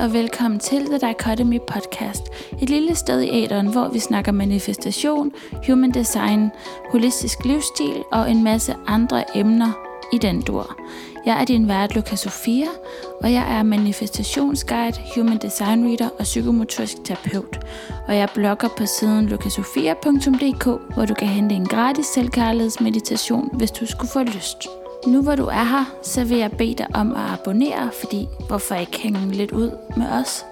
og velkommen til The Dichotomy Podcast. Et lille sted i æderen, hvor vi snakker manifestation, human design, holistisk livsstil og en masse andre emner i den dur. Jeg er din vært, Luca Sofia, og jeg er manifestationsguide, human design reader og psykomotorisk terapeut. Og jeg blogger på siden lukasofia.dk, hvor du kan hente en gratis selvkærlighedsmeditation, hvis du skulle få lyst. Nu hvor du er her, så vil jeg bede dig om at abonnere, fordi hvorfor ikke hænge lidt ud med os?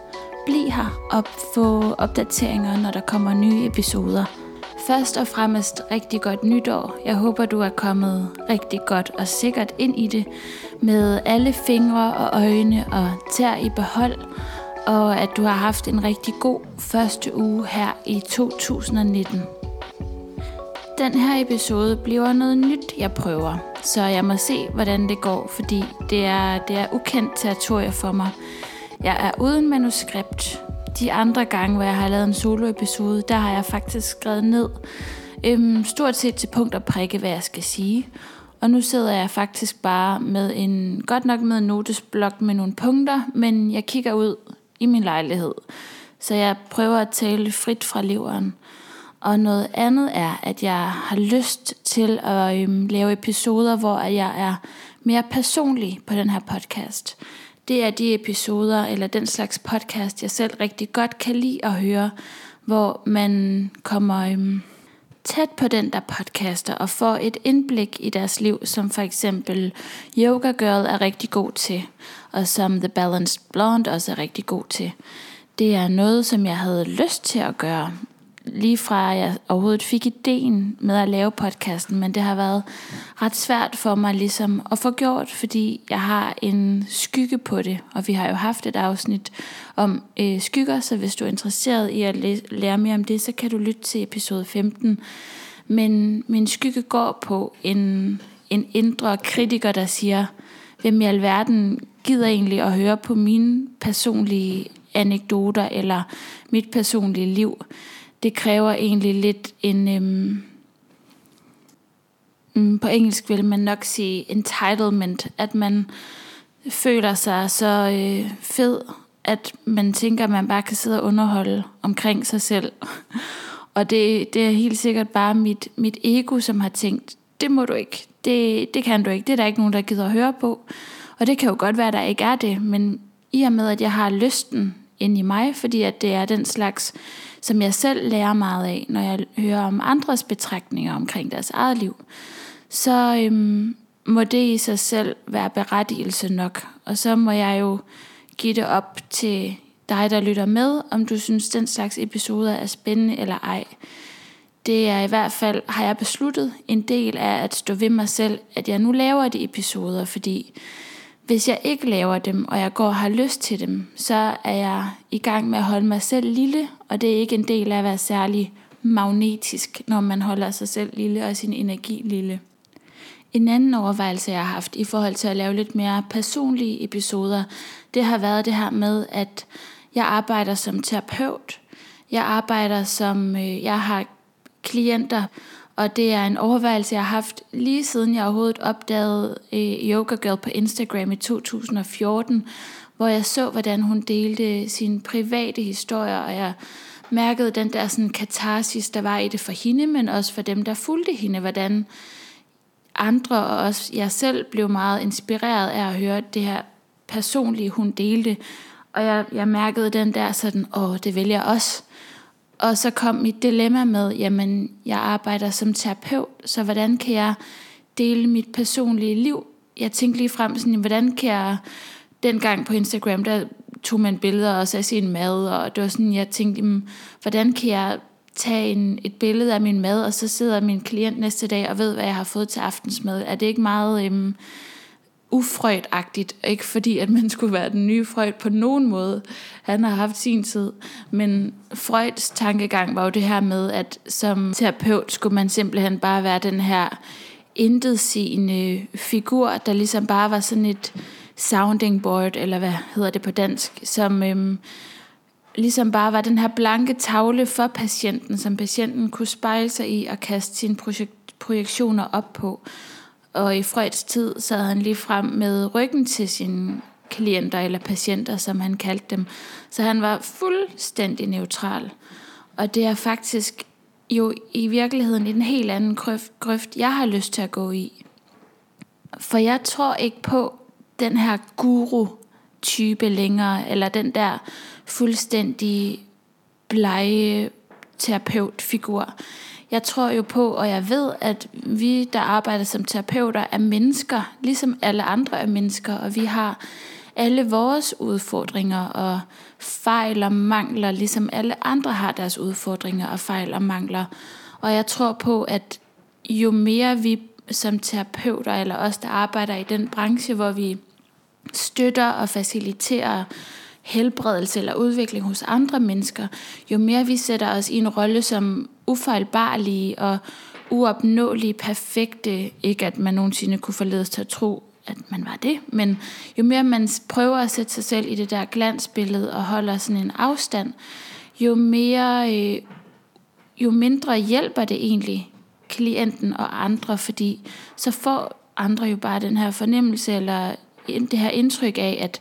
Bliv her og få opdateringer, når der kommer nye episoder. Først og fremmest rigtig godt nytår. Jeg håber, du er kommet rigtig godt og sikkert ind i det med alle fingre og øjne og tær i behold, og at du har haft en rigtig god første uge her i 2019. Den her episode bliver noget nyt, jeg prøver, så jeg må se, hvordan det går, fordi det er, det er ukendt territorie for mig. Jeg er uden manuskript. De andre gange, hvor jeg har lavet en solo-episode, der har jeg faktisk skrevet ned øhm, stort set til punkt og prikke, hvad jeg skal sige. Og nu sidder jeg faktisk bare med en, godt nok med en notesblok med nogle punkter, men jeg kigger ud i min lejlighed. Så jeg prøver at tale frit fra leveren. Og noget andet er, at jeg har lyst til at øhm, lave episoder, hvor jeg er mere personlig på den her podcast. Det er de episoder, eller den slags podcast, jeg selv rigtig godt kan lide at høre, hvor man kommer øhm, tæt på den, der podcaster, og får et indblik i deres liv, som for eksempel Yoga Girl er rigtig god til, og som The Balanced Blonde også er rigtig god til. Det er noget, som jeg havde lyst til at gøre, lige fra jeg overhovedet fik ideen med at lave podcasten, men det har været ret svært for mig ligesom at få gjort, fordi jeg har en skygge på det, og vi har jo haft et afsnit om øh, skygger, så hvis du er interesseret i at lære mere om det, så kan du lytte til episode 15. Men min skygge går på en, en indre kritiker, der siger, hvem i alverden gider egentlig at høre på mine personlige anekdoter eller mit personlige liv det kræver egentlig lidt en... Øhm, mm, på engelsk vil man nok sige entitlement, at man føler sig så øh, fed, at man tænker, at man bare kan sidde og underholde omkring sig selv. Og det, det er helt sikkert bare mit, mit ego, som har tænkt, det må du ikke, det, det kan du ikke, det er der ikke nogen, der gider at høre på. Og det kan jo godt være, at der ikke er det, men i og med, at jeg har lysten ind i mig, fordi at det er den slags som jeg selv lærer meget af, når jeg hører om andres betragtninger omkring deres eget liv, så øhm, må det i sig selv være berettigelse nok. Og så må jeg jo give det op til dig, der lytter med, om du synes, den slags episoder er spændende eller ej. Det er i hvert fald, har jeg besluttet, en del af at stå ved mig selv, at jeg nu laver de episoder, fordi hvis jeg ikke laver dem, og jeg går og har lyst til dem, så er jeg i gang med at holde mig selv lille, og det er ikke en del af at være særlig magnetisk, når man holder sig selv lille og sin energi lille. En anden overvejelse, jeg har haft i forhold til at lave lidt mere personlige episoder, det har været det her med, at jeg arbejder som terapeut. Jeg arbejder som, øh, jeg har klienter, og det er en overvejelse, jeg har haft lige siden jeg overhovedet opdagede øh, Yoga Girl på Instagram i 2014, hvor jeg så, hvordan hun delte sine private historier, og jeg mærkede den der sådan katarsis, der var i det for hende, men også for dem, der fulgte hende, hvordan andre og også jeg selv blev meget inspireret af at høre det her personlige, hun delte. Og jeg, jeg mærkede den der sådan, åh, det vælger jeg også. Og så kom mit dilemma med, jamen, jeg arbejder som terapeut, så hvordan kan jeg dele mit personlige liv? Jeg tænkte lige frem sådan, hvordan kan jeg, dengang på Instagram, der tog man billeder også af sin mad, og det var sådan, jeg tænkte, jamen, hvordan kan jeg tage en, et billede af min mad, og så sidder min klient næste dag og ved, hvad jeg har fået til aftensmad. Er det ikke meget øhm, ufrøjtagtigt, ikke fordi at man skulle være den nye Freud på nogen måde. Han har haft sin tid, men Freuds tankegang var jo det her med, at som terapeut skulle man simpelthen bare være den her intetsigende figur, der ligesom bare var sådan et sounding board, eller hvad hedder det på dansk, som øhm, ligesom bare var den her blanke tavle for patienten, som patienten kunne spejle sig i og kaste sine projektioner op på. Og i Freuds tid sad han lige frem med ryggen til sin klienter eller patienter, som han kaldte dem. Så han var fuldstændig neutral. Og det er faktisk jo i virkeligheden i en helt anden grøft, grøft, jeg har lyst til at gå i. For jeg tror ikke på den her guru-type længere, eller den der fuldstændig blege terapeutfigur. Jeg tror jo på, og jeg ved, at vi, der arbejder som terapeuter, er mennesker, ligesom alle andre er mennesker, og vi har alle vores udfordringer og fejl og mangler, ligesom alle andre har deres udfordringer og fejl og mangler. Og jeg tror på, at jo mere vi som terapeuter, eller os, der arbejder i den branche, hvor vi støtter og faciliterer helbredelse eller udvikling hos andre mennesker, jo mere vi sætter os i en rolle som ufejlbarlige og uopnåelige, perfekte, ikke at man nogensinde kunne forledes til at tro, at man var det, men jo mere man prøver at sætte sig selv i det der glansbillede og holder sådan en afstand, jo mere, øh, jo mindre hjælper det egentlig klienten og andre, fordi så får andre jo bare den her fornemmelse eller det her indtryk af, at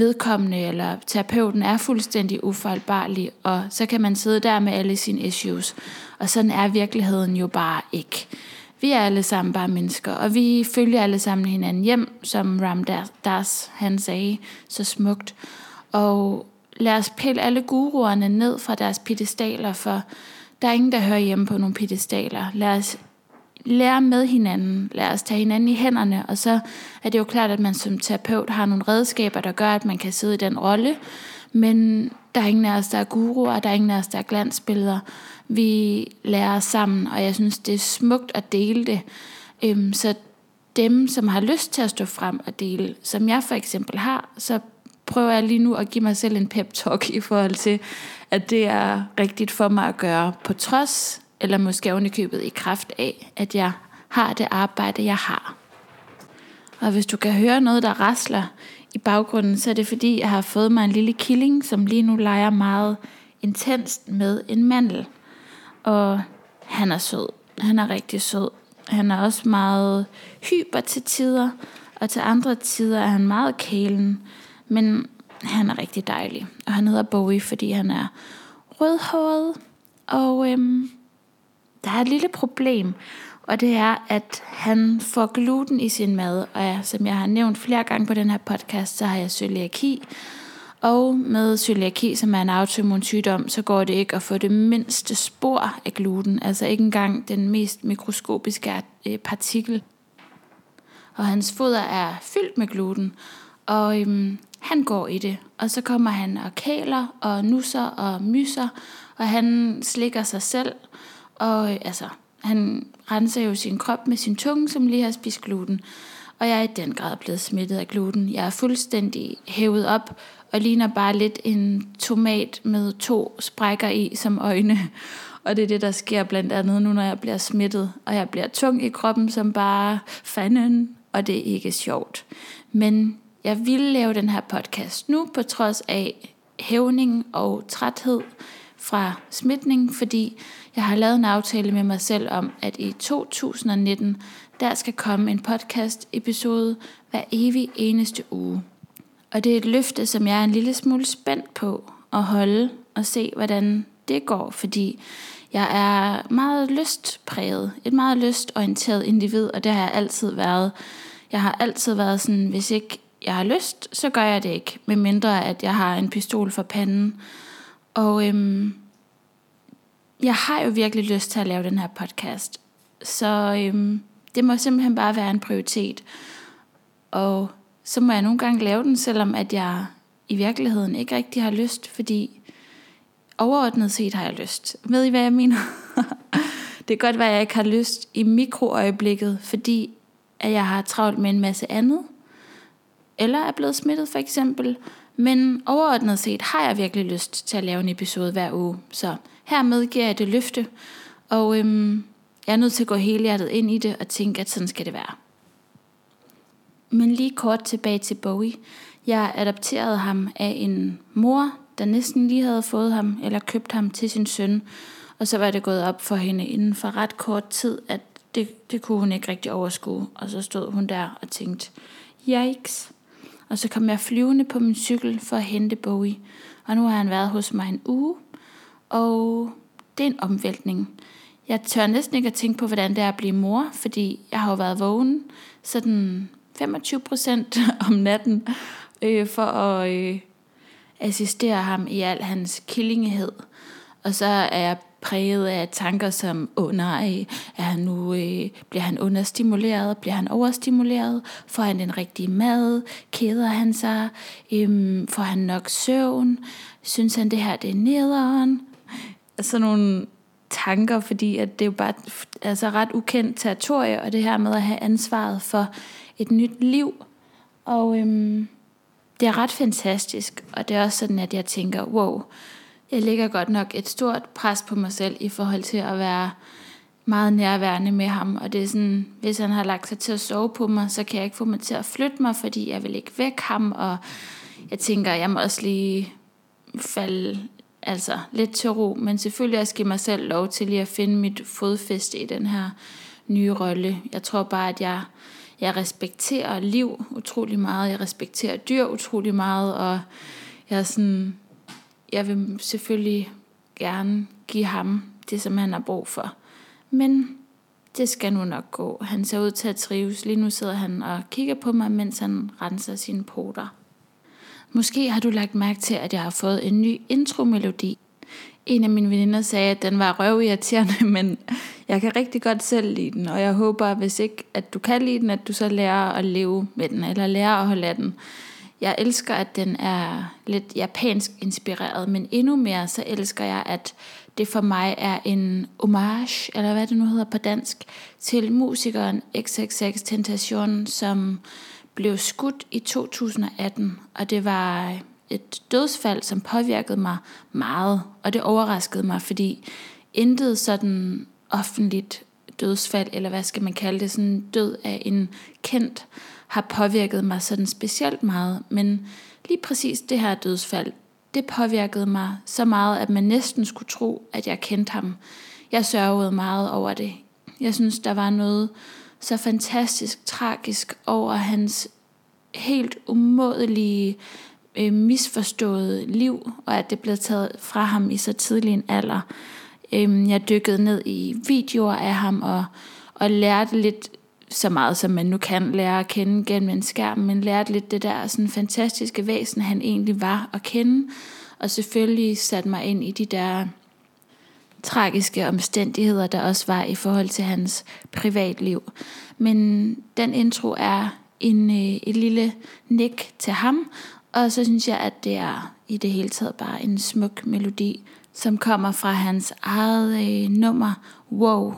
vedkommende eller terapeuten er fuldstændig ufejlbarlig, og så kan man sidde der med alle sine issues. Og sådan er virkeligheden jo bare ikke. Vi er alle sammen bare mennesker, og vi følger alle sammen hinanden hjem, som Ram Das han sagde så smukt. Og lad os pille alle guruerne ned fra deres pedestaler, for der er ingen, der hører hjemme på nogle pedestaler. Lad os lære med hinanden, lad os tage hinanden i hænderne, og så er det jo klart, at man som terapeut har nogle redskaber, der gør, at man kan sidde i den rolle, men der er ingen af os, der er guruer, der er ingen af os, der er glansbilleder. Vi lærer sammen, og jeg synes, det er smukt at dele det. Øhm, så dem, som har lyst til at stå frem og dele, som jeg for eksempel har, så prøver jeg lige nu at give mig selv en pep talk i forhold til, at det er rigtigt for mig at gøre, på trods eller måske ovenikøbet i kraft af, at jeg har det arbejde, jeg har. Og hvis du kan høre noget, der rasler i baggrunden, så er det fordi, jeg har fået mig en lille killing, som lige nu leger meget intenst med en mandel. Og han er sød. Han er rigtig sød. Han er også meget hyper til tider, og til andre tider er han meget kælen. Men han er rigtig dejlig. Og han hedder Bowie, fordi han er rødhåret. Og øhm, der er et lille problem, og det er, at han får gluten i sin mad, og ja, som jeg har nævnt flere gange på den her podcast, så har jeg cøliaki, og med cøliaki, som er en autoimmun sygdom, så går det ikke at få det mindste spor af gluten, altså ikke engang den mest mikroskopiske eh, partikel. Og hans foder er fyldt med gluten, og øhm, han går i det, og så kommer han og kæler og nusser og myser, og han slikker sig selv, og øh, altså, han renser jo sin krop med sin tunge, som lige har spist gluten. Og jeg er i den grad blevet smittet af gluten. Jeg er fuldstændig hævet op og ligner bare lidt en tomat med to sprækker i som øjne. Og det er det, der sker blandt andet nu, når jeg bliver smittet. Og jeg bliver tung i kroppen som bare fanden, og det er ikke sjovt. Men jeg ville lave den her podcast nu, på trods af hævning og træthed fra smitning, fordi jeg har lavet en aftale med mig selv om, at i 2019, der skal komme en podcast episode hver evig eneste uge. Og det er et løfte, som jeg er en lille smule spændt på at holde og se, hvordan det går, fordi jeg er meget lystpræget, et meget lystorienteret individ, og det har jeg altid været. Jeg har altid været sådan, hvis ikke jeg har lyst, så gør jeg det ikke, medmindre at jeg har en pistol for panden. Og øhm, jeg har jo virkelig lyst til at lave den her podcast. Så øhm, det må simpelthen bare være en prioritet. Og så må jeg nogle gange lave den, selvom at jeg i virkeligheden ikke rigtig har lyst, fordi overordnet set har jeg lyst. Ved I, hvad jeg mener? det kan godt være, at jeg ikke har lyst i mikroøjeblikket, fordi at jeg har travlt med en masse andet. Eller er blevet smittet for eksempel. Men overordnet set har jeg virkelig lyst til at lave en episode hver uge. Så hermed giver jeg det løfte, og øhm, jeg er nødt til at gå hele hjertet ind i det og tænke, at sådan skal det være. Men lige kort tilbage til Bowie. Jeg adopterede ham af en mor, der næsten lige havde fået ham eller købt ham til sin søn. Og så var det gået op for hende inden for ret kort tid, at det, det kunne hun ikke rigtig overskue. Og så stod hun der og tænkte, yikes. Og så kom jeg flyvende på min cykel for at hente Bowie. Og nu har han været hos mig en uge, og det er en omvæltning. Jeg tør næsten ikke at tænke på, hvordan det er at blive mor, fordi jeg har jo været vågen sådan 25 procent om natten øh, for at øh, assistere ham i al hans killinghed. Og så er jeg præget af tanker som, åh oh, nej, er han nu, øh, bliver han understimuleret, bliver han overstimuleret, får han den rigtige mad, keder han sig, øhm, får han nok søvn, synes han det her det er nederen, sådan nogle tanker, fordi at det er jo bare altså ret ukendt territorie, og det her med at have ansvaret for et nyt liv, og øhm, det er ret fantastisk, og det er også sådan, at jeg tænker, wow, jeg lægger godt nok et stort pres på mig selv i forhold til at være meget nærværende med ham, og det er sådan, hvis han har lagt sig til at sove på mig, så kan jeg ikke få mig til at flytte mig, fordi jeg vil ikke væk ham, og jeg tænker, jeg må også lige falde altså lidt til ro, men selvfølgelig også give mig selv lov til lige at finde mit fodfæste i den her nye rolle. Jeg tror bare, at jeg, jeg respekterer liv utrolig meget, jeg respekterer dyr utrolig meget, og jeg er sådan, jeg vil selvfølgelig gerne give ham det, som han har brug for. Men det skal nu nok gå. Han ser ud til at trives. Lige nu sidder han og kigger på mig, mens han renser sine poter. Måske har du lagt mærke til, at jeg har fået en ny intromelodi. En af mine veninder sagde, at den var røvirriterende, men jeg kan rigtig godt selv lide den, og jeg håber, hvis ikke at du kan lide den, at du så lærer at leve med den, eller lærer at holde af den. Jeg elsker, at den er lidt japansk inspireret, men endnu mere så elsker jeg, at det for mig er en homage, eller hvad det nu hedder på dansk, til musikeren XXX Tentation, som blev skudt i 2018, og det var et dødsfald, som påvirkede mig meget, og det overraskede mig, fordi intet sådan offentligt dødsfald, eller hvad skal man kalde det, sådan død af en kendt, har påvirket mig sådan specielt meget, men lige præcis det her dødsfald, det påvirkede mig så meget, at man næsten skulle tro, at jeg kendte ham. Jeg sørgede meget over det. Jeg synes, der var noget så fantastisk tragisk over hans helt umådelige øh, misforståede liv, og at det blev taget fra ham i så tidlig en alder. Øh, jeg dykkede ned i videoer af ham og, og lærte lidt så meget, som man nu kan lære at kende gennem en skærm, men lærte lidt det der sådan fantastiske væsen, han egentlig var at kende, og selvfølgelig satte mig ind i de der tragiske omstændigheder, der også var i forhold til hans privatliv. Men den intro er en, øh, et lille nik til ham, og så synes jeg, at det er i det hele taget bare en smuk melodi, som kommer fra hans eget øh, nummer, Wow,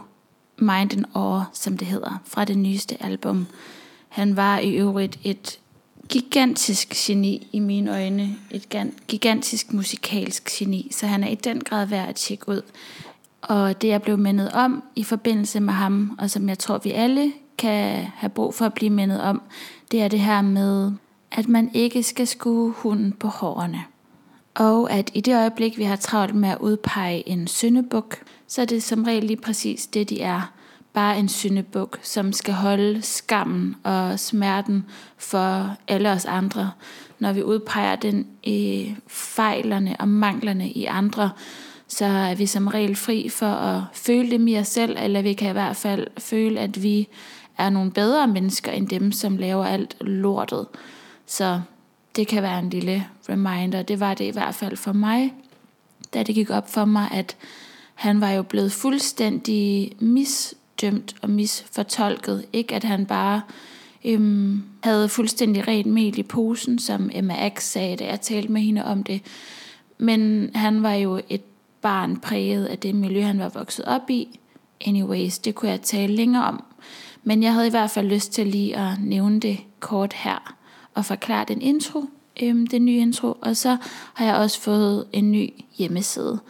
Mind and Awe, som det hedder, fra det nyeste album. Han var i øvrigt et gigantisk geni i mine øjne, et gigantisk musikalsk geni, så han er i den grad værd at tjekke ud. Og det jeg blev mindet om i forbindelse med ham, og som jeg tror vi alle kan have brug for at blive mindet om, det er det her med, at man ikke skal skue hunden på hårene. Og at i det øjeblik, vi har travlt med at udpege en syndebuk, så er det som regel lige præcis det, de er. Bare en syndebuk, som skal holde skammen og smerten for alle os andre. Når vi udpeger den i fejlerne og manglerne i andre, så er vi som regel fri for at føle det i os selv, eller vi kan i hvert fald føle, at vi er nogle bedre mennesker end dem, som laver alt lortet. Så det kan være en lille reminder. Det var det i hvert fald for mig, da det gik op for mig, at han var jo blevet fuldstændig misdømt og misfortolket. Ikke at han bare øhm, havde fuldstændig rent mel i posen, som Emma X sagde, da jeg talte med hende om det. Men han var jo et barn præget af det miljø, han var vokset op i. Anyways, det kunne jeg tale længere om. Men jeg havde i hvert fald lyst til lige at nævne det kort her og forklare den intro, øhm, den nye intro. Og så har jeg også fået en ny hjemmeside,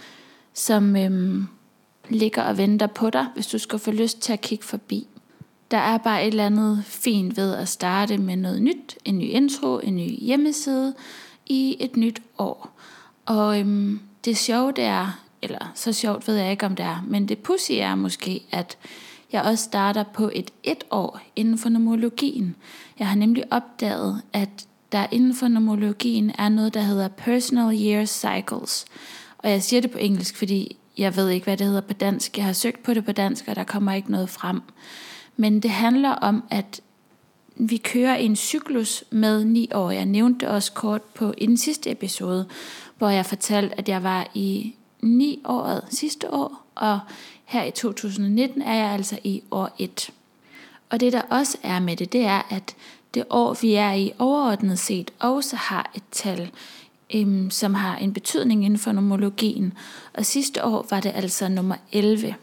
som øhm, ligger og venter på dig, hvis du skal få lyst til at kigge forbi. Der er bare et eller andet fint ved at starte med noget nyt, en ny intro, en ny hjemmeside i et nyt år. Og øhm, det sjove det er, eller så sjovt ved jeg ikke om det er, men det pussy er måske, at jeg også starter på et et år inden for nomologien. Jeg har nemlig opdaget, at der inden for nomologien er noget, der hedder Personal Year Cycles. Og jeg siger det på engelsk, fordi jeg ved ikke, hvad det hedder på dansk. Jeg har søgt på det på dansk, og der kommer ikke noget frem. Men det handler om, at vi kører en cyklus med ni år. Jeg nævnte det også kort på i den sidste episode, hvor jeg fortalte, at jeg var i ni året sidste år, og her i 2019 er jeg altså i år 1. Og det der også er med det, det er, at det år, vi er i overordnet set, også har et tal, øhm, som har en betydning inden for numerologien. Og sidste år var det altså nummer 11.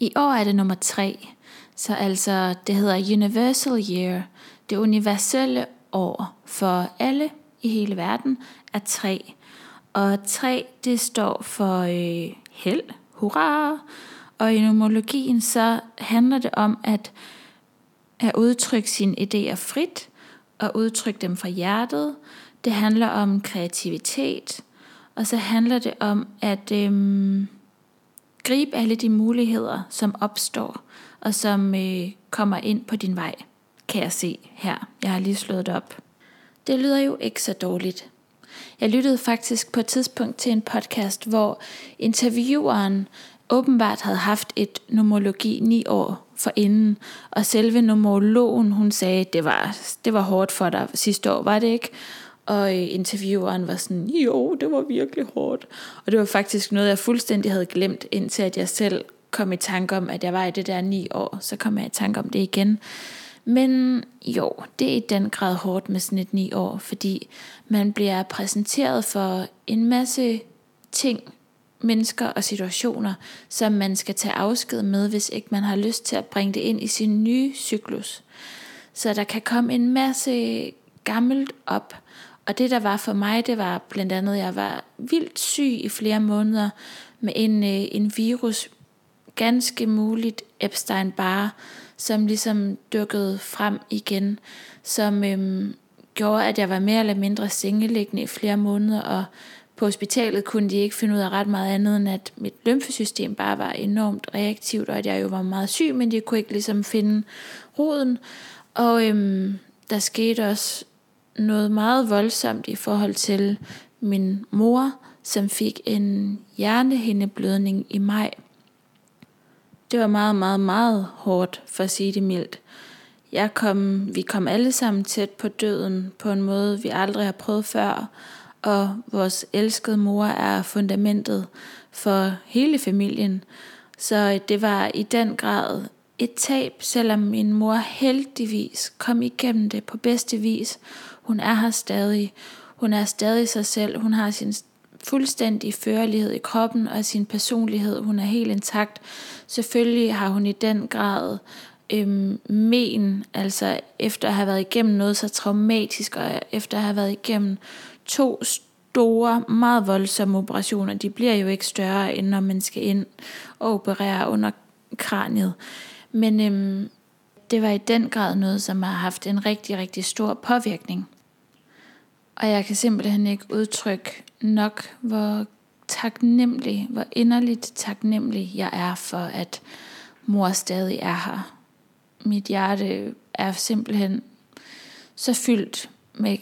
I år er det nummer 3. Så altså, det hedder Universal Year. Det universelle år for alle i hele verden er 3. Og 3, det står for øh, held, hurra. Og i numerologien så handler det om at, at udtrykke sine idéer frit, og udtrykke dem fra hjertet. Det handler om kreativitet, og så handler det om at øhm, gribe alle de muligheder, som opstår, og som øh, kommer ind på din vej, kan jeg se her. Jeg har lige slået det op. Det lyder jo ikke så dårligt. Jeg lyttede faktisk på et tidspunkt til en podcast, hvor intervieweren åbenbart havde haft et numerologi ni år for inden, og selve numerologen, hun sagde, det var, det var hårdt for dig sidste år, var det ikke? Og øh, intervieweren var sådan, jo, det var virkelig hårdt. Og det var faktisk noget, jeg fuldstændig havde glemt, indtil at jeg selv kom i tanke om, at jeg var i det der ni år. Så kom jeg i tanke om det igen. Men jo, det er i den grad hårdt med sådan et ni år, fordi man bliver præsenteret for en masse ting, mennesker og situationer, som man skal tage afsked med, hvis ikke man har lyst til at bringe det ind i sin nye cyklus. Så der kan komme en masse gammelt op, og det der var for mig, det var blandt andet, at jeg var vildt syg i flere måneder med en, øh, en virus, ganske muligt Epstein-Barr, som ligesom dukkede frem igen, som øhm, gjorde, at jeg var mere eller mindre sengeliggende i flere måneder, og på hospitalet kunne de ikke finde ud af ret meget andet, end at mit lymfesystem bare var enormt reaktivt, og at jeg jo var meget syg, men de kunne ikke ligesom finde roden. Og øhm, der skete også noget meget voldsomt i forhold til min mor, som fik en hjernehindeblødning i maj. Det var meget, meget, meget hårdt, for at sige det mildt. Jeg kom, vi kom alle sammen tæt på døden på en måde, vi aldrig har prøvet før, og vores elskede mor er fundamentet for hele familien. Så det var i den grad et tab, selvom min mor heldigvis kom igennem det på bedste vis. Hun er her stadig. Hun er stadig sig selv. Hun har sin fuldstændig førlighed i kroppen og sin personlighed. Hun er helt intakt. Selvfølgelig har hun i den grad øhm, men, altså efter at have været igennem noget så traumatisk, og efter at have været igennem to store, meget voldsomme operationer. De bliver jo ikke større, end når man skal ind og operere under kraniet. Men øhm, det var i den grad noget, som har haft en rigtig, rigtig stor påvirkning. Og jeg kan simpelthen ikke udtrykke nok, hvor taknemmelig, hvor inderligt taknemmelig jeg er for, at mor stadig er her. Mit hjerte er simpelthen så fyldt med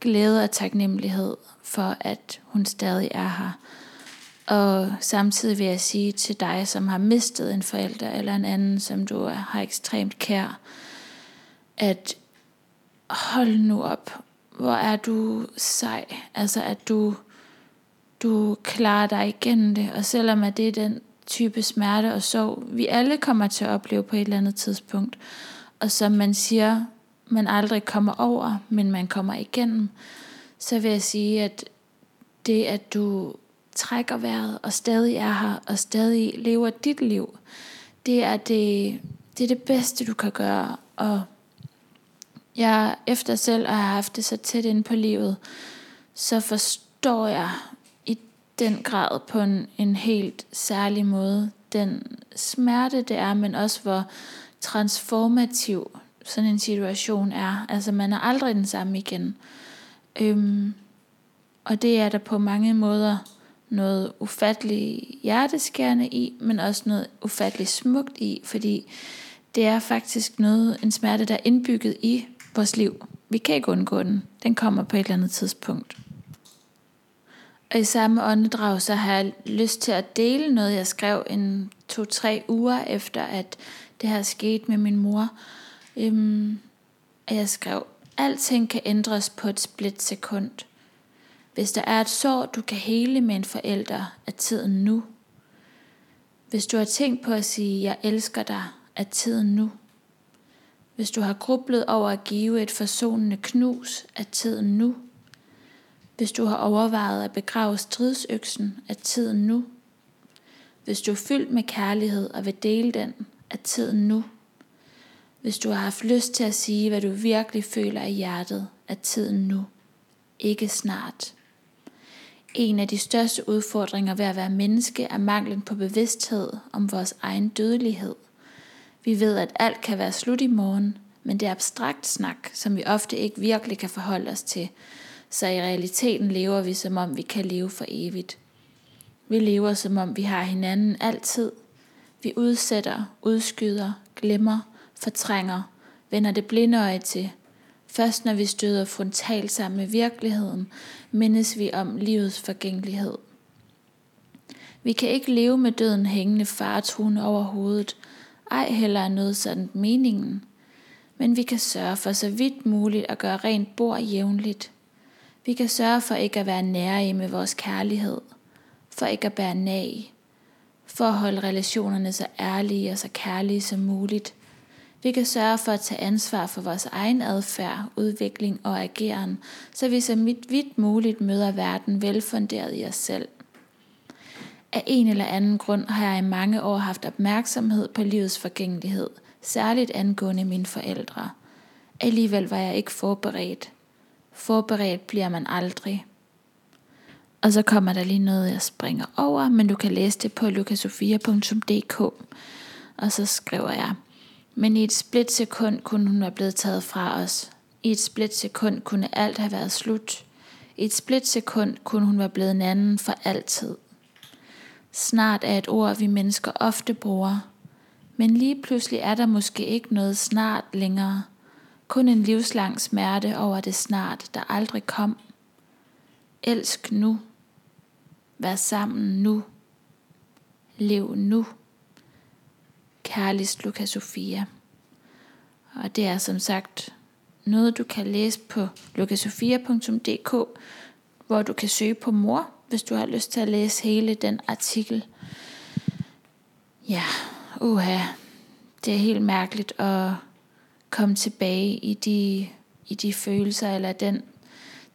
glæde og taknemmelighed for, at hun stadig er her. Og samtidig vil jeg sige til dig, som har mistet en forælder eller en anden, som du har ekstremt kær, at hold nu op, hvor er du sej. Altså at du, du klarer dig igennem det, og selvom at det er den type smerte og sorg, vi alle kommer til at opleve på et eller andet tidspunkt, og som man siger, man aldrig kommer over, men man kommer igennem, så vil jeg sige, at det, at du trækker vejret og stadig er her og stadig lever dit liv, det er det, det, er det bedste, du kan gøre. Og jeg efter selv at have haft det så tæt ind på livet, så forstår jeg i den grad på en, en helt særlig måde den smerte, det er, men også hvor transformativ sådan en situation er. Altså man er aldrig den samme igen. Øhm, og det er der på mange måder noget ufatteligt hjerteskærende i, men også noget ufatteligt smukt i, fordi det er faktisk noget, en smerte, der er indbygget i vores liv. vi kan ikke undgå den. Den kommer på et eller andet tidspunkt. Og i samme åndedrag, så har jeg lyst til at dele noget, jeg skrev en to-tre uger efter, at det her skete med min mor. Øhm, at jeg skrev, alting kan ændres på et splitsekund. Hvis der er et sår, du kan hele med en forælder, er tiden nu. Hvis du har tænkt på at sige, jeg elsker dig, er tiden nu. Hvis du har grublet over at give et forsonende knus, er tiden nu. Hvis du har overvejet at begrave stridsøksen, er tiden nu. Hvis du er fyldt med kærlighed og vil dele den, er tiden nu. Hvis du har haft lyst til at sige, hvad du virkelig føler i hjertet, er tiden nu. Ikke snart. En af de største udfordringer ved at være menneske er manglen på bevidsthed om vores egen dødelighed. Vi ved, at alt kan være slut i morgen, men det er abstrakt snak, som vi ofte ikke virkelig kan forholde os til, så i realiteten lever vi som om vi kan leve for evigt. Vi lever som om vi har hinanden altid. Vi udsætter, udskyder, glemmer, fortrænger, vender det blinde øje til. Først når vi støder frontalt sammen med virkeligheden, mindes vi om livets forgængelighed. Vi kan ikke leve med døden hængende faretruende over hovedet, ej heller er noget sådan meningen. Men vi kan sørge for så vidt muligt at gøre rent bord jævnligt. Vi kan sørge for ikke at være nære med vores kærlighed, for ikke at bære nag, for at holde relationerne så ærlige og så kærlige som muligt. Vi kan sørge for at tage ansvar for vores egen adfærd, udvikling og ageren, så vi så vidt muligt møder verden velfunderet i os selv. Af en eller anden grund har jeg i mange år haft opmærksomhed på livets forgængelighed, særligt angående mine forældre. Alligevel var jeg ikke forberedt. Forberedt bliver man aldrig. Og så kommer der lige noget, jeg springer over, men du kan læse det på lukasofia.dk. Og så skriver jeg, men i et splitsekund kunne hun være blevet taget fra os. I et splitsekund kunne alt have været slut. I et splitsekund kunne hun være blevet en anden for altid. Snart er et ord, vi mennesker ofte bruger. Men lige pludselig er der måske ikke noget snart længere. Kun en livslang smerte over det snart, der aldrig kom. Elsk nu. Vær sammen nu. Lev nu. Kærligst Lukas Sofia. Og det er som sagt noget, du kan læse på lukasofia.dk, hvor du kan søge på mor, hvis du har lyst til at læse hele den artikel. Ja, uha, det er helt mærkeligt at komme tilbage i de, i de følelser, eller den,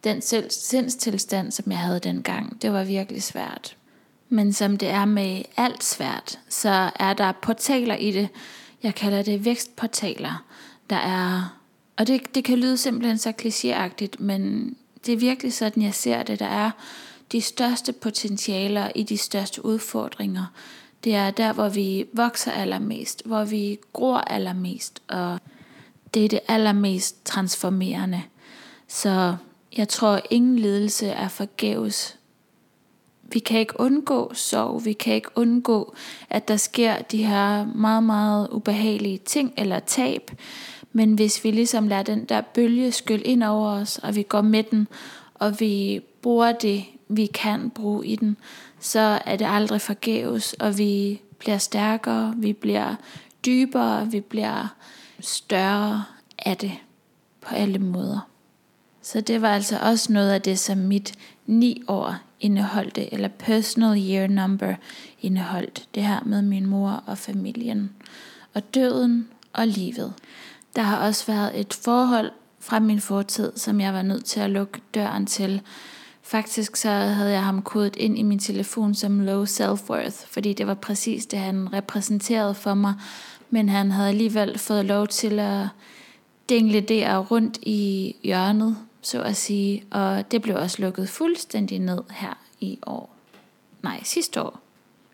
den selv, sindstilstand, som jeg havde dengang. Det var virkelig svært. Men som det er med alt svært, så er der portaler i det. Jeg kalder det vækstportaler. Der er, og det, det kan lyde simpelthen så klichéagtigt, men det er virkelig sådan, jeg ser det. Der er de største potentialer i de største udfordringer. Det er der, hvor vi vokser allermest, hvor vi gror allermest, og det er det allermest transformerende. Så jeg tror, ingen ledelse er forgæves. Vi kan ikke undgå sorg, vi kan ikke undgå, at der sker de her meget, meget ubehagelige ting eller tab. Men hvis vi ligesom lader den der bølge skylle ind over os, og vi går med den, og vi bruger det, vi kan bruge i den, så er det aldrig forgæves, og vi bliver stærkere, vi bliver dybere, vi bliver større af det på alle måder. Så det var altså også noget af det, som mit ni år indeholdte, eller personal year number indeholdt. Det her med min mor og familien, og døden og livet. Der har også været et forhold fra min fortid, som jeg var nødt til at lukke døren til. Faktisk så havde jeg ham kodet ind i min telefon som low self-worth, fordi det var præcis det, han repræsenterede for mig. Men han havde alligevel fået lov til at dingle der rundt i hjørnet, så at sige. Og det blev også lukket fuldstændig ned her i år. Nej, sidste år.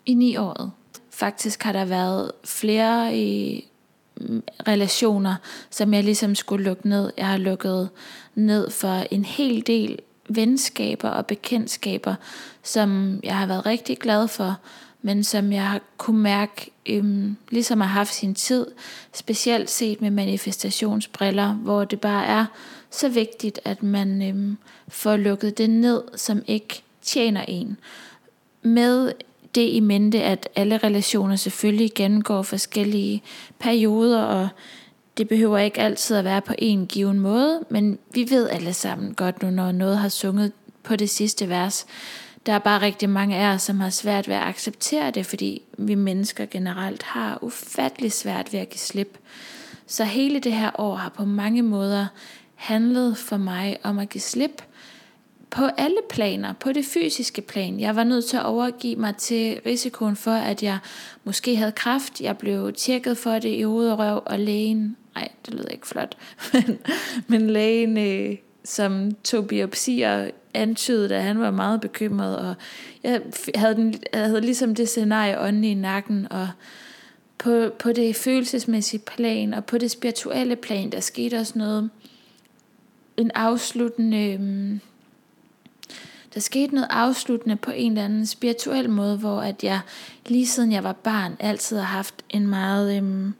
I ni året. Faktisk har der været flere i mm, relationer, som jeg ligesom skulle lukke ned. Jeg har lukket ned for en hel del venskaber og bekendtskaber, som jeg har været rigtig glad for, men som jeg har kunne mærke, øhm, ligesom har haft sin tid, specielt set med manifestationsbriller, hvor det bare er så vigtigt, at man øhm, får lukket det ned, som ikke tjener en. Med det i mente, at alle relationer selvfølgelig gennemgår forskellige perioder, og det behøver ikke altid at være på en given måde, men vi ved alle sammen godt nu, når noget har sunget på det sidste vers. Der er bare rigtig mange af os, som har svært ved at acceptere det, fordi vi mennesker generelt har ufattelig svært ved at give slip. Så hele det her år har på mange måder handlet for mig om at give slip på alle planer, på det fysiske plan. Jeg var nødt til at overgive mig til risikoen for, at jeg måske havde kræft. Jeg blev tjekket for det i hoved og røv, og lægen, nej, det lyder ikke flot, men, men lægen, øh, som tog biopsier, antydede, at han var meget bekymret, og jeg havde, den, jeg havde ligesom det scenarie ånden i nakken, og på, på det følelsesmæssige plan, og på det spirituelle plan, der skete også noget, en afsluttende, Øh, der skete noget afsluttende på en eller anden spirituel måde, hvor at jeg lige siden jeg var barn altid har haft en meget, øhm,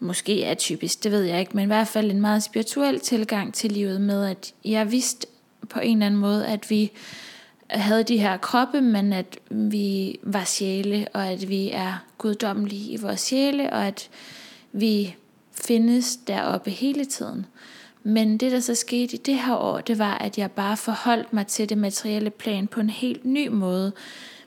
måske atypisk, det ved jeg ikke, men i hvert fald en meget spirituel tilgang til livet med, at jeg vidste på en eller anden måde, at vi havde de her kroppe, men at vi var sjæle, og at vi er guddommelige i vores sjæle, og at vi findes deroppe hele tiden. Men det, der så skete i det her år, det var, at jeg bare forholdt mig til det materielle plan på en helt ny måde.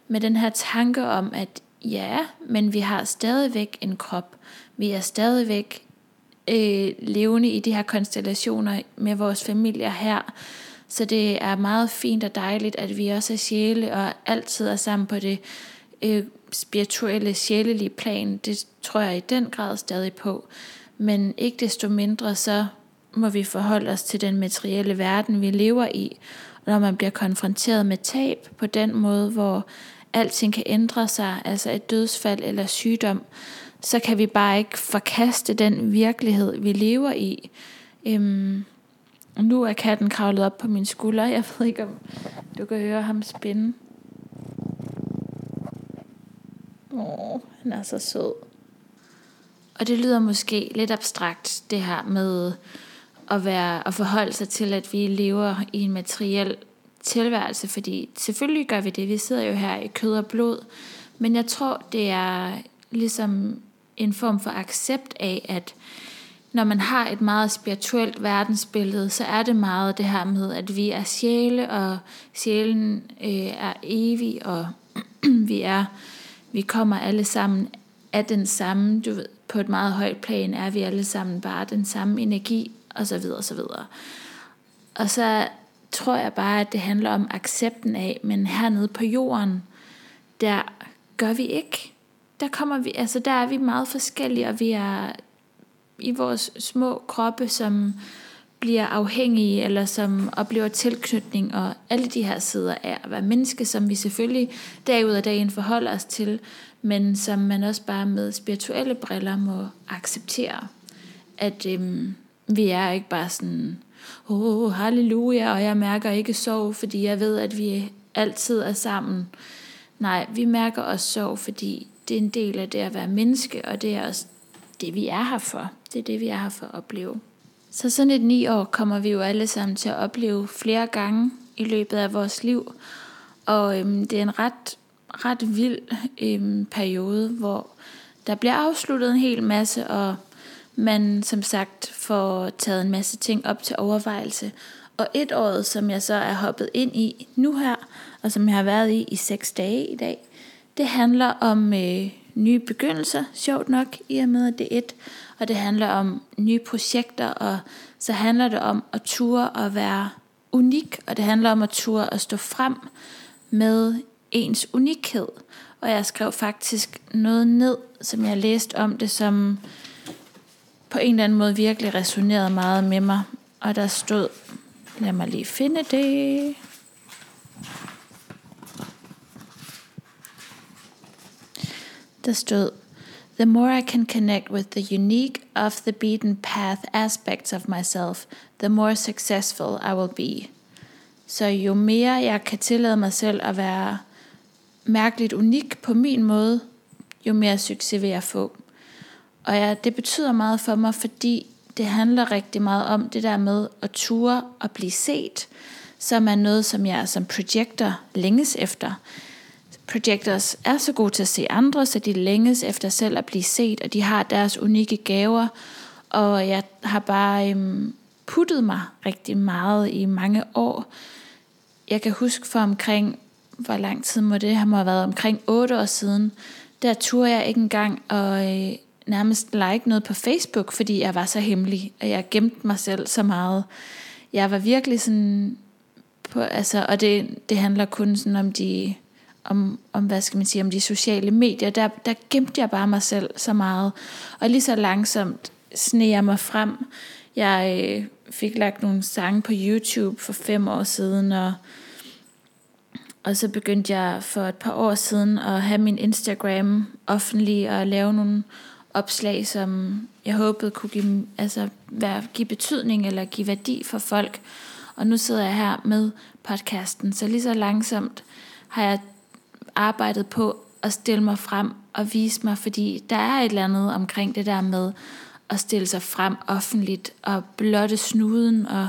Med den her tanke om, at ja, men vi har stadigvæk en krop. Vi er stadigvæk øh, levende i de her konstellationer med vores familier her. Så det er meget fint og dejligt, at vi også er sjæle og altid er sammen på det øh, spirituelle, sjælelige plan. Det tror jeg i den grad stadig på. Men ikke desto mindre, så må vi forholde os til den materielle verden, vi lever i. Og når man bliver konfronteret med tab på den måde, hvor alting kan ændre sig, altså et dødsfald eller sygdom, så kan vi bare ikke forkaste den virkelighed, vi lever i. Øhm, nu er katten kravlet op på min skulder. Jeg ved ikke, om du kan høre ham spænde. Åh, han er så sød. Og det lyder måske lidt abstrakt, det her med at, være, at forholde sig til, at vi lever i en materiel tilværelse, fordi selvfølgelig gør vi det. Vi sidder jo her i kød og blod. Men jeg tror, det er ligesom en form for accept af, at når man har et meget spirituelt verdensbillede, så er det meget det her med, at vi er sjæle, og sjælen øh, er evig, og vi er, vi kommer alle sammen af den samme, du ved, på et meget højt plan er vi alle sammen bare den samme energi, og så videre, og så videre. Og så tror jeg bare, at det handler om accepten af, men hernede på jorden, der gør vi ikke. Der kommer vi, altså der er vi meget forskellige, og vi er i vores små kroppe, som bliver afhængige, eller som oplever tilknytning, og alle de her sider af at være menneske, som vi selvfølgelig dag ud af dagen forholder os til, men som man også bare med spirituelle briller må acceptere, at øhm, vi er ikke bare sådan, åh, oh, halleluja, og jeg mærker ikke sorg, fordi jeg ved, at vi altid er sammen. Nej, vi mærker også sorg, fordi det er en del af det at være menneske, og det er også det, vi er her for. Det er det, vi er her for at opleve. Så sådan et ni år kommer vi jo alle sammen til at opleve flere gange i løbet af vores liv. Og øhm, det er en ret, ret vild øhm, periode, hvor der bliver afsluttet en hel masse, og man som sagt får taget en masse ting op til overvejelse. Og et år, som jeg så er hoppet ind i nu her, og som jeg har været i i seks dage i dag, det handler om øh, nye begyndelser, sjovt nok, i og med at det er et, og det handler om nye projekter, og så handler det om at ture og være unik, og det handler om at ture at stå frem med ens unikhed. Og jeg skrev faktisk noget ned, som jeg læste om det, som på en eller anden måde virkelig resonerede meget med mig. Og der stod, lad mig lige finde det. Der stod, The more I can connect with the unique, off the beaten path aspects of myself, the more successful I will be. Så jo mere jeg kan tillade mig selv at være mærkeligt unik på min måde, jo mere succes vil jeg få. Og ja, det betyder meget for mig, fordi det handler rigtig meget om det der med at ture og blive set, som er noget, som jeg som projector længes efter. Projectors er så gode til at se andre, så de længes efter selv at blive set, og de har deres unikke gaver, og jeg har bare øhm, puttet mig rigtig meget i mange år. Jeg kan huske for omkring, hvor lang tid må det have været, omkring 8 år siden, der turde jeg ikke engang og øh, nærmest like noget på Facebook, fordi jeg var så hemmelig, og jeg gemte mig selv så meget. Jeg var virkelig sådan, på, altså, og det, det handler kun sådan om de, om, om, hvad skal man sige, om de sociale medier, der, der gemte jeg bare mig selv så meget. Og lige så langsomt sneg jeg mig frem. Jeg øh, fik lagt nogle sange på YouTube for fem år siden, og, og så begyndte jeg for et par år siden at have min Instagram offentlig og lave nogle opslag, som jeg håbede kunne give, altså, være, give betydning eller give værdi for folk. Og nu sidder jeg her med podcasten, så lige så langsomt har jeg arbejdet på at stille mig frem og vise mig, fordi der er et eller andet omkring det der med at stille sig frem offentligt og blotte snuden og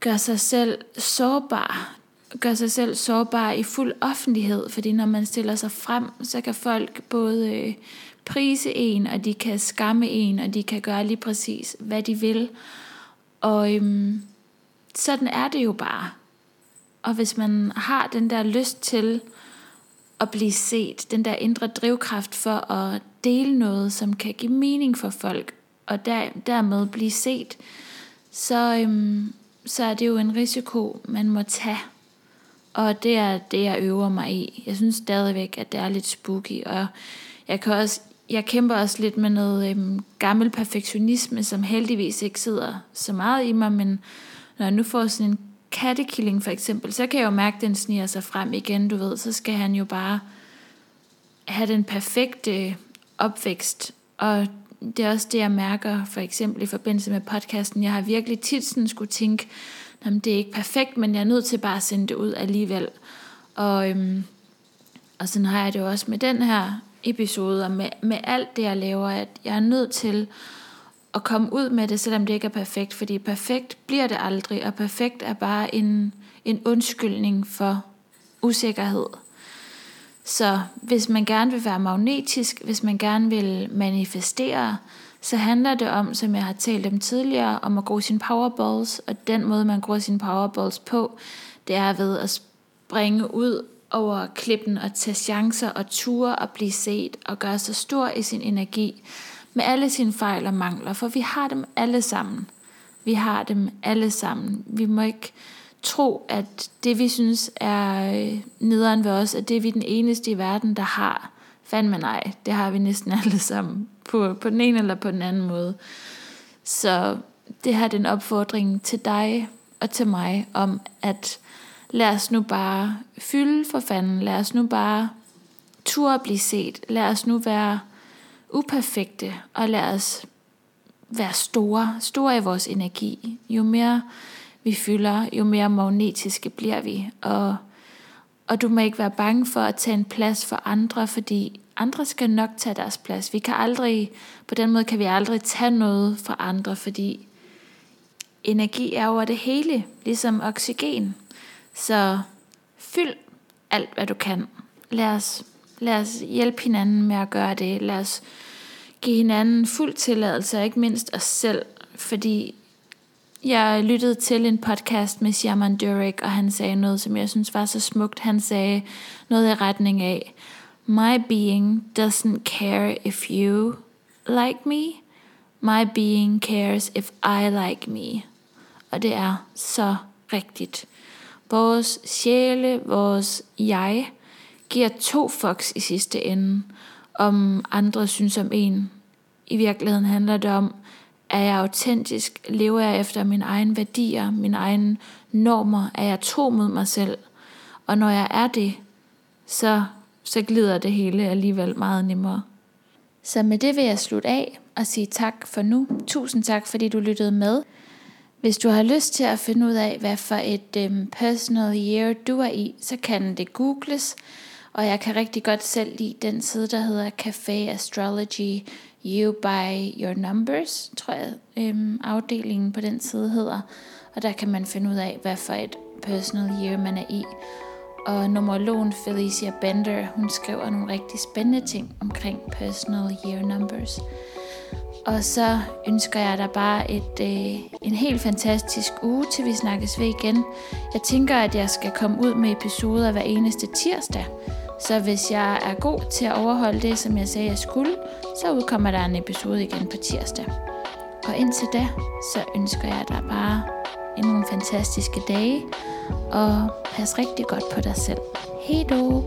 gøre sig selv sårbar. Gøre sig selv sårbar i fuld offentlighed, fordi når man stiller sig frem, så kan folk både øh, prise en, og de kan skamme en, og de kan gøre lige præcis, hvad de vil. Og øhm, sådan er det jo bare. Og hvis man har den der lyst til at blive set, den der indre drivkraft for at dele noget, som kan give mening for folk, og der, dermed blive set, så, øhm, så er det jo en risiko, man må tage. Og det er det, jeg øver mig i. Jeg synes stadigvæk, at det er lidt spooky, og jeg kan også jeg kæmper også lidt med noget øhm, gammel perfektionisme, som heldigvis ikke sidder så meget i mig, men når jeg nu får sådan en kattekilling for eksempel, så kan jeg jo mærke, at den sniger sig frem igen, du ved, så skal han jo bare have den perfekte opvækst, og det er også det, jeg mærker, for eksempel i forbindelse med podcasten. Jeg har virkelig tit sådan skulle tænke, at det er ikke perfekt, men jeg er nødt til bare at sende det ud alligevel. Og, øhm, og sådan har jeg det også med den her episoder med, med alt det, jeg laver, at jeg er nødt til at komme ud med det, selvom det ikke er perfekt, fordi perfekt bliver det aldrig, og perfekt er bare en, en undskyldning for usikkerhed. Så hvis man gerne vil være magnetisk, hvis man gerne vil manifestere, så handler det om, som jeg har talt om tidligere, om at gro sine powerballs, og den måde, man gror sine powerballs på, det er ved at springe ud over klippen og tage chancer og ture og blive set og gøre sig stor i sin energi med alle sine fejl og mangler, for vi har dem alle sammen. Vi har dem alle sammen. Vi må ikke tro, at det vi synes er øh, nederen ved os, at det er vi den eneste i verden, der har. Fandme nej, det har vi næsten alle sammen, på, på den ene eller på den anden måde. Så det her er en opfordring til dig og til mig om, at lad os nu bare fylde for fanden, lad os nu bare turde blive set, lad os nu være uperfekte, og lad os være store, store i vores energi. Jo mere vi fylder, jo mere magnetiske bliver vi. Og, og du må ikke være bange for at tage en plads for andre, fordi andre skal nok tage deres plads. Vi kan aldrig, på den måde kan vi aldrig tage noget fra andre, fordi energi er over det hele, ligesom oxygen. Så fyld alt, hvad du kan. Lad os, lad os hjælpe hinanden med at gøre det. Lad os give hinanden fuld tilladelse, og ikke mindst os selv. Fordi jeg lyttede til en podcast med Shaman Durek, og han sagde noget, som jeg synes var så smukt. Han sagde noget i retning af, My being doesn't care if you like me. My being cares if I like me. Og det er så rigtigt. Vores sjæle, vores jeg, giver to fucks i sidste ende, om andre synes om en. I virkeligheden handler det om, er jeg autentisk? Lever jeg efter mine egne værdier, mine egne normer? Er jeg tro mod mig selv? Og når jeg er det, så, så glider det hele alligevel meget nemmere. Så med det vil jeg slutte af og sige tak for nu. Tusind tak, fordi du lyttede med. Hvis du har lyst til at finde ud af, hvad for et um, personal year du er i, så kan det googles. Og jeg kan rigtig godt selv lide den side, der hedder Café Astrology You by Your Numbers, tror jeg øhm, afdelingen på den side hedder. Og der kan man finde ud af, hvad for et personal year man er i. Og numerologen Felicia Bender, hun skriver nogle rigtig spændende ting omkring personal year numbers. Og så ønsker jeg dig bare et, øh, en helt fantastisk uge, til vi snakkes ved igen. Jeg tænker, at jeg skal komme ud med episoder hver eneste tirsdag. Så hvis jeg er god til at overholde det, som jeg sagde, jeg skulle, så udkommer der en episode igen på tirsdag. Og indtil da, så ønsker jeg dig bare nogle fantastiske dage, og pas rigtig godt på dig selv. Hej då!